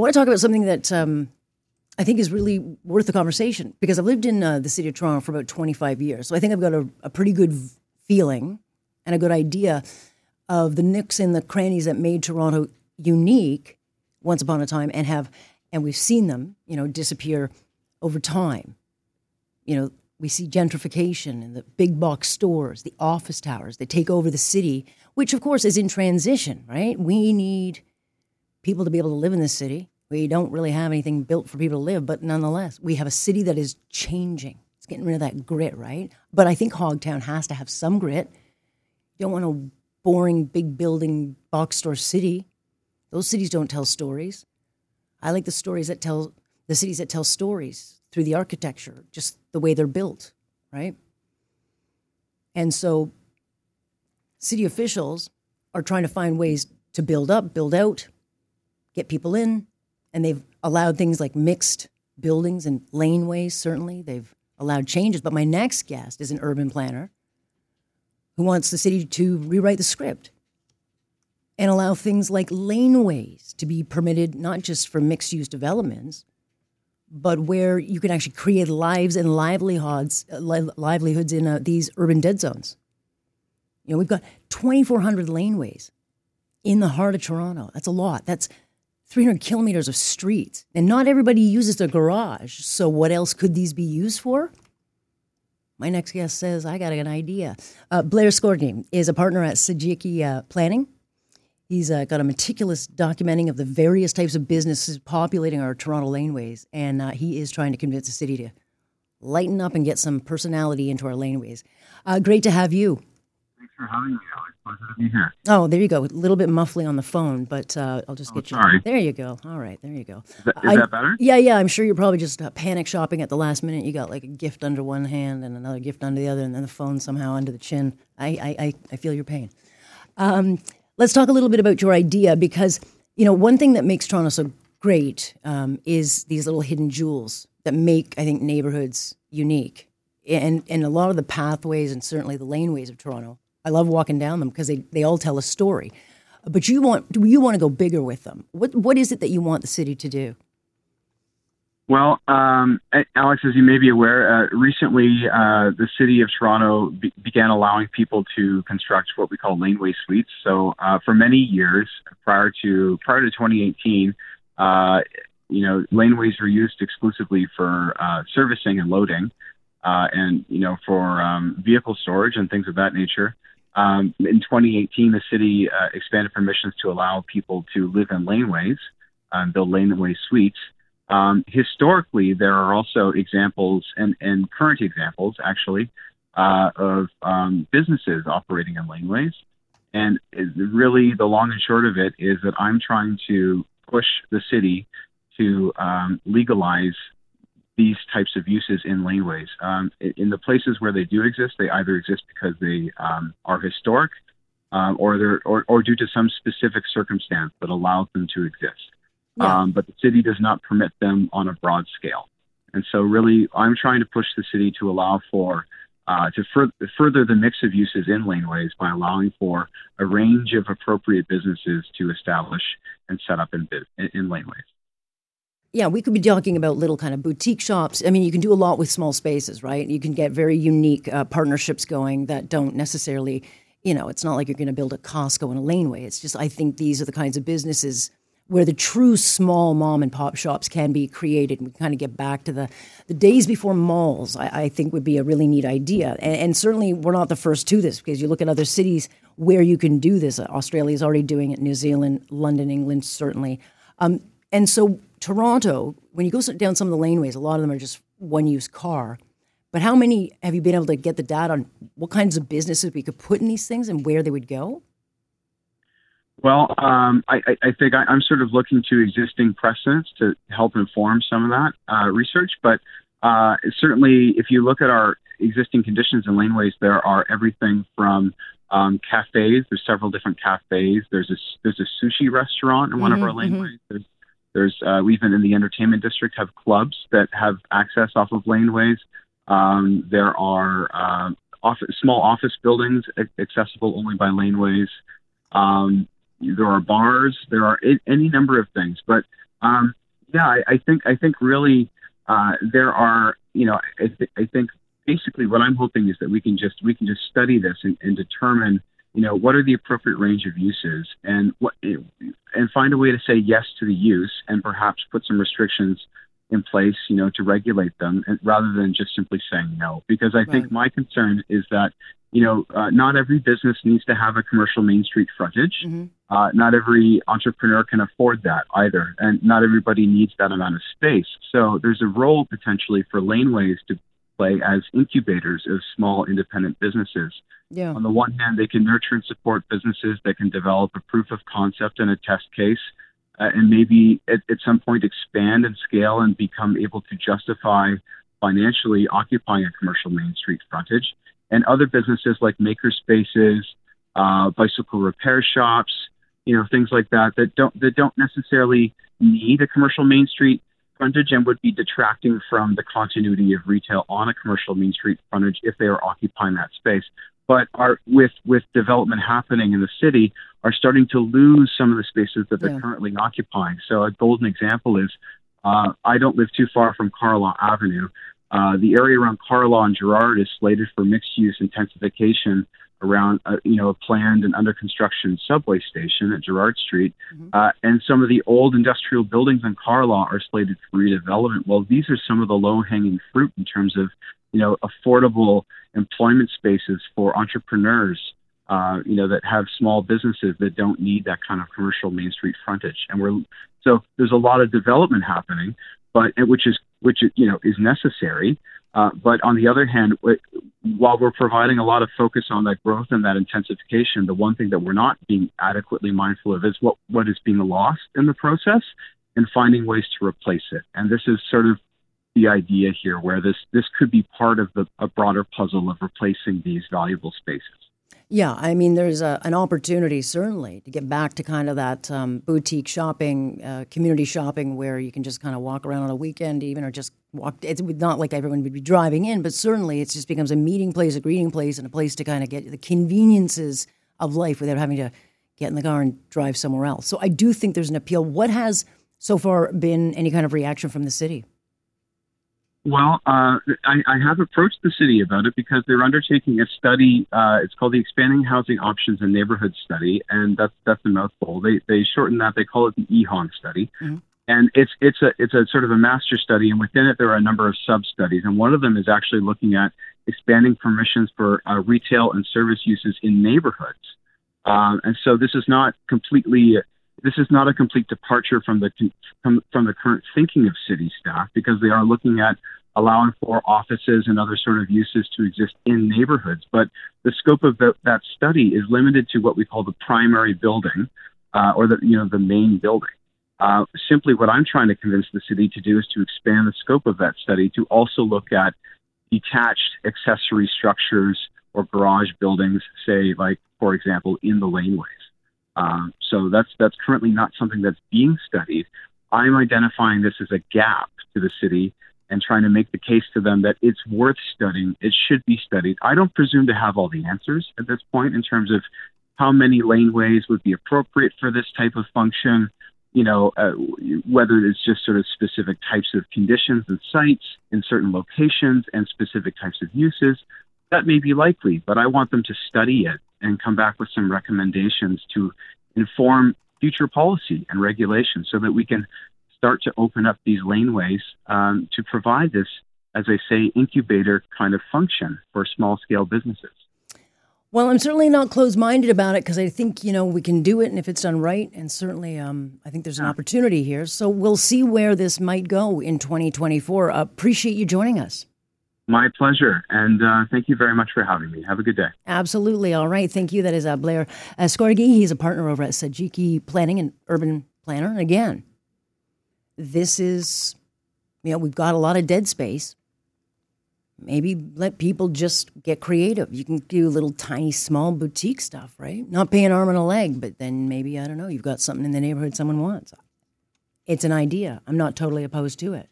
I want to talk about something that um, I think is really worth the conversation because I've lived in uh, the city of Toronto for about 25 years. So I think I've got a, a pretty good feeling and a good idea of the nooks and the crannies that made Toronto unique once upon a time and have and we've seen them, you know, disappear over time. You know, we see gentrification and the big box stores, the office towers, they take over the city, which of course is in transition, right? We need people to be able to live in this city. We don't really have anything built for people to live, but nonetheless, we have a city that is changing. It's getting rid of that grit, right? But I think Hogtown has to have some grit. You don't want a boring big building box store city. Those cities don't tell stories. I like the stories that tell the cities that tell stories through the architecture, just the way they're built, right? And so city officials are trying to find ways to build up, build out, get people in, and they've allowed things like mixed buildings and laneways, certainly. They've allowed changes. But my next guest is an urban planner who wants the city to rewrite the script and allow things like laneways to be permitted, not just for mixed use developments, but where you can actually create lives and livelihoods, li- livelihoods in uh, these urban dead zones. You know, we've got 2,400 laneways in the heart of Toronto. That's a lot. That's 300 kilometers of streets. And not everybody uses their garage. So, what else could these be used for? My next guest says, I got an idea. Uh, Blair Scorgie is a partner at Sajecki uh, Planning. He's uh, got a meticulous documenting of the various types of businesses populating our Toronto laneways. And uh, he is trying to convince the city to lighten up and get some personality into our laneways. Uh, great to have you. Thanks for having me, Alex pleasure to be here. Oh, there you go. A little bit muffly on the phone, but uh, I'll just oh, get you. There you go. All right, there you go. Is that, is I, that better? Yeah, yeah. I'm sure you're probably just uh, panic shopping at the last minute. You got like a gift under one hand and another gift under the other, and then the phone somehow under the chin. I, I, I feel your pain. Um, let's talk a little bit about your idea because you know one thing that makes Toronto so great um, is these little hidden jewels that make I think neighborhoods unique. And, and a lot of the pathways and certainly the laneways of Toronto I love walking down them because they, they all tell a story. But you want you want to go bigger with them. What what is it that you want the city to do? Well, um, Alex, as you may be aware, uh, recently uh, the city of Toronto be- began allowing people to construct what we call laneway suites. So uh, for many years prior to prior to 2018, uh, you know, laneways were used exclusively for uh, servicing and loading, uh, and you know, for um, vehicle storage and things of that nature. Um, in 2018, the city uh, expanded permissions to allow people to live in laneways, um, build laneway suites. Um, historically, there are also examples and, and current examples, actually, uh, of um, businesses operating in laneways. And really, the long and short of it is that I'm trying to push the city to um, legalize these types of uses in laneways. Um, in the places where they do exist, they either exist because they um, are historic um, or, they're, or, or due to some specific circumstance that allows them to exist. Yeah. Um, but the city does not permit them on a broad scale. And so, really, I'm trying to push the city to allow for uh, to fur- further the mix of uses in laneways by allowing for a range of appropriate businesses to establish and set up in, in, in laneways yeah, we could be talking about little kind of boutique shops. I mean, you can do a lot with small spaces, right? You can get very unique uh, partnerships going that don't necessarily, you know, it's not like you're going to build a Costco in a laneway. It's just, I think these are the kinds of businesses where the true small mom and pop shops can be created. And we kind of get back to the, the days before malls, I, I think would be a really neat idea. And, and, certainly we're not the first to this because you look at other cities where you can do this. Australia is already doing it, New Zealand, London, England, certainly. Um, and so Toronto, when you go down some of the laneways, a lot of them are just one use car. But how many have you been able to get the data on what kinds of businesses we could put in these things and where they would go? Well, um, I, I, think I, am sort of looking to existing precedents to help inform some of that uh, research. But uh, certainly, if you look at our existing conditions in laneways, there are everything from um, cafes. There's several different cafes. There's a there's a sushi restaurant in one mm-hmm, of our mm-hmm. laneways. Mm-hmm. There's there's uh, we even in the entertainment district have clubs that have access off of laneways. Um, there are uh, office, small office buildings accessible only by laneways. Um, there are bars. There are any number of things, but Um, yeah, I, I think I think really uh, there are you know I, th- I think basically what I'm hoping is that we can just we can just study this and, and determine you know what are the appropriate range of uses and what and find a way to say yes to the use and perhaps put some restrictions in place you know to regulate them and, rather than just simply saying no because I right. think my concern is that you know, uh, not every business needs to have a commercial main street frontage. Mm-hmm. Uh, not every entrepreneur can afford that either, and not everybody needs that amount of space. So there's a role potentially for laneways to play as incubators of small independent businesses. Yeah. On the one hand, they can nurture and support businesses that can develop a proof of concept and a test case, uh, and maybe at, at some point expand and scale and become able to justify financially occupying a commercial main street frontage and other businesses like maker spaces, uh, bicycle repair shops, you know, things like that that don't that don't necessarily need a commercial main street frontage and would be detracting from the continuity of retail on a commercial main street frontage if they are occupying that space. But are with with development happening in the city are starting to lose some of the spaces that they're yeah. currently occupying. So a golden example is uh, I don't live too far from Carlaw Avenue, uh, the area around Carlaw and Gerrard is slated for mixed-use intensification around, uh, you know, a planned and under construction subway station at Gerrard Street. Mm-hmm. Uh, and some of the old industrial buildings in Carlaw are slated for redevelopment. Well, these are some of the low-hanging fruit in terms of, you know, affordable employment spaces for entrepreneurs. Uh, you know that have small businesses that don't need that kind of commercial main street frontage, and we're so there's a lot of development happening, but which is which you know is necessary. Uh, but on the other hand, while we're providing a lot of focus on that growth and that intensification, the one thing that we're not being adequately mindful of is what, what is being lost in the process and finding ways to replace it. And this is sort of the idea here, where this this could be part of the a broader puzzle of replacing these valuable spaces. Yeah, I mean, there's a, an opportunity certainly to get back to kind of that um, boutique shopping, uh, community shopping, where you can just kind of walk around on a weekend, even or just walk. It's not like everyone would be driving in, but certainly it just becomes a meeting place, a greeting place, and a place to kind of get the conveniences of life without having to get in the car and drive somewhere else. So I do think there's an appeal. What has so far been any kind of reaction from the city? Well, uh, I, I, have approached the city about it because they're undertaking a study. Uh, it's called the Expanding Housing Options and Neighborhood Study, and that's that's a mouthful. They they shorten that. They call it the EHON study, mm-hmm. and it's it's a it's a sort of a master study, and within it there are a number of sub studies, and one of them is actually looking at expanding permissions for uh, retail and service uses in neighborhoods. Um, and so this is not completely this is not a complete departure from the from, from the current thinking of city staff because they are looking at allowing for offices and other sort of uses to exist in neighborhoods. But the scope of the, that study is limited to what we call the primary building uh, or the you know the main building. Uh, simply, what I'm trying to convince the city to do is to expand the scope of that study to also look at detached accessory structures or garage buildings, say, like for example, in the laneways. Um, so that's that's currently not something that's being studied. I'm identifying this as a gap to the city and trying to make the case to them that it's worth studying. It should be studied. I don't presume to have all the answers at this point in terms of how many laneways would be appropriate for this type of function. You know, uh, whether it's just sort of specific types of conditions and sites in certain locations and specific types of uses. That may be likely, but I want them to study it and come back with some recommendations to inform future policy and regulation so that we can start to open up these laneways um, to provide this, as I say, incubator kind of function for small scale businesses. Well, I'm certainly not closed minded about it because I think, you know, we can do it and if it's done right. And certainly, um, I think there's an opportunity here. So we'll see where this might go in 2024. Uh, appreciate you joining us. My pleasure. And uh, thank you very much for having me. Have a good day. Absolutely. All right. Thank you. That is uh, Blair uh, He's a partner over at Sajecki Planning and Urban Planner. And again, this is, you know, we've got a lot of dead space. Maybe let people just get creative. You can do little tiny, small boutique stuff, right? Not pay an arm and a leg, but then maybe, I don't know, you've got something in the neighborhood someone wants. It's an idea. I'm not totally opposed to it.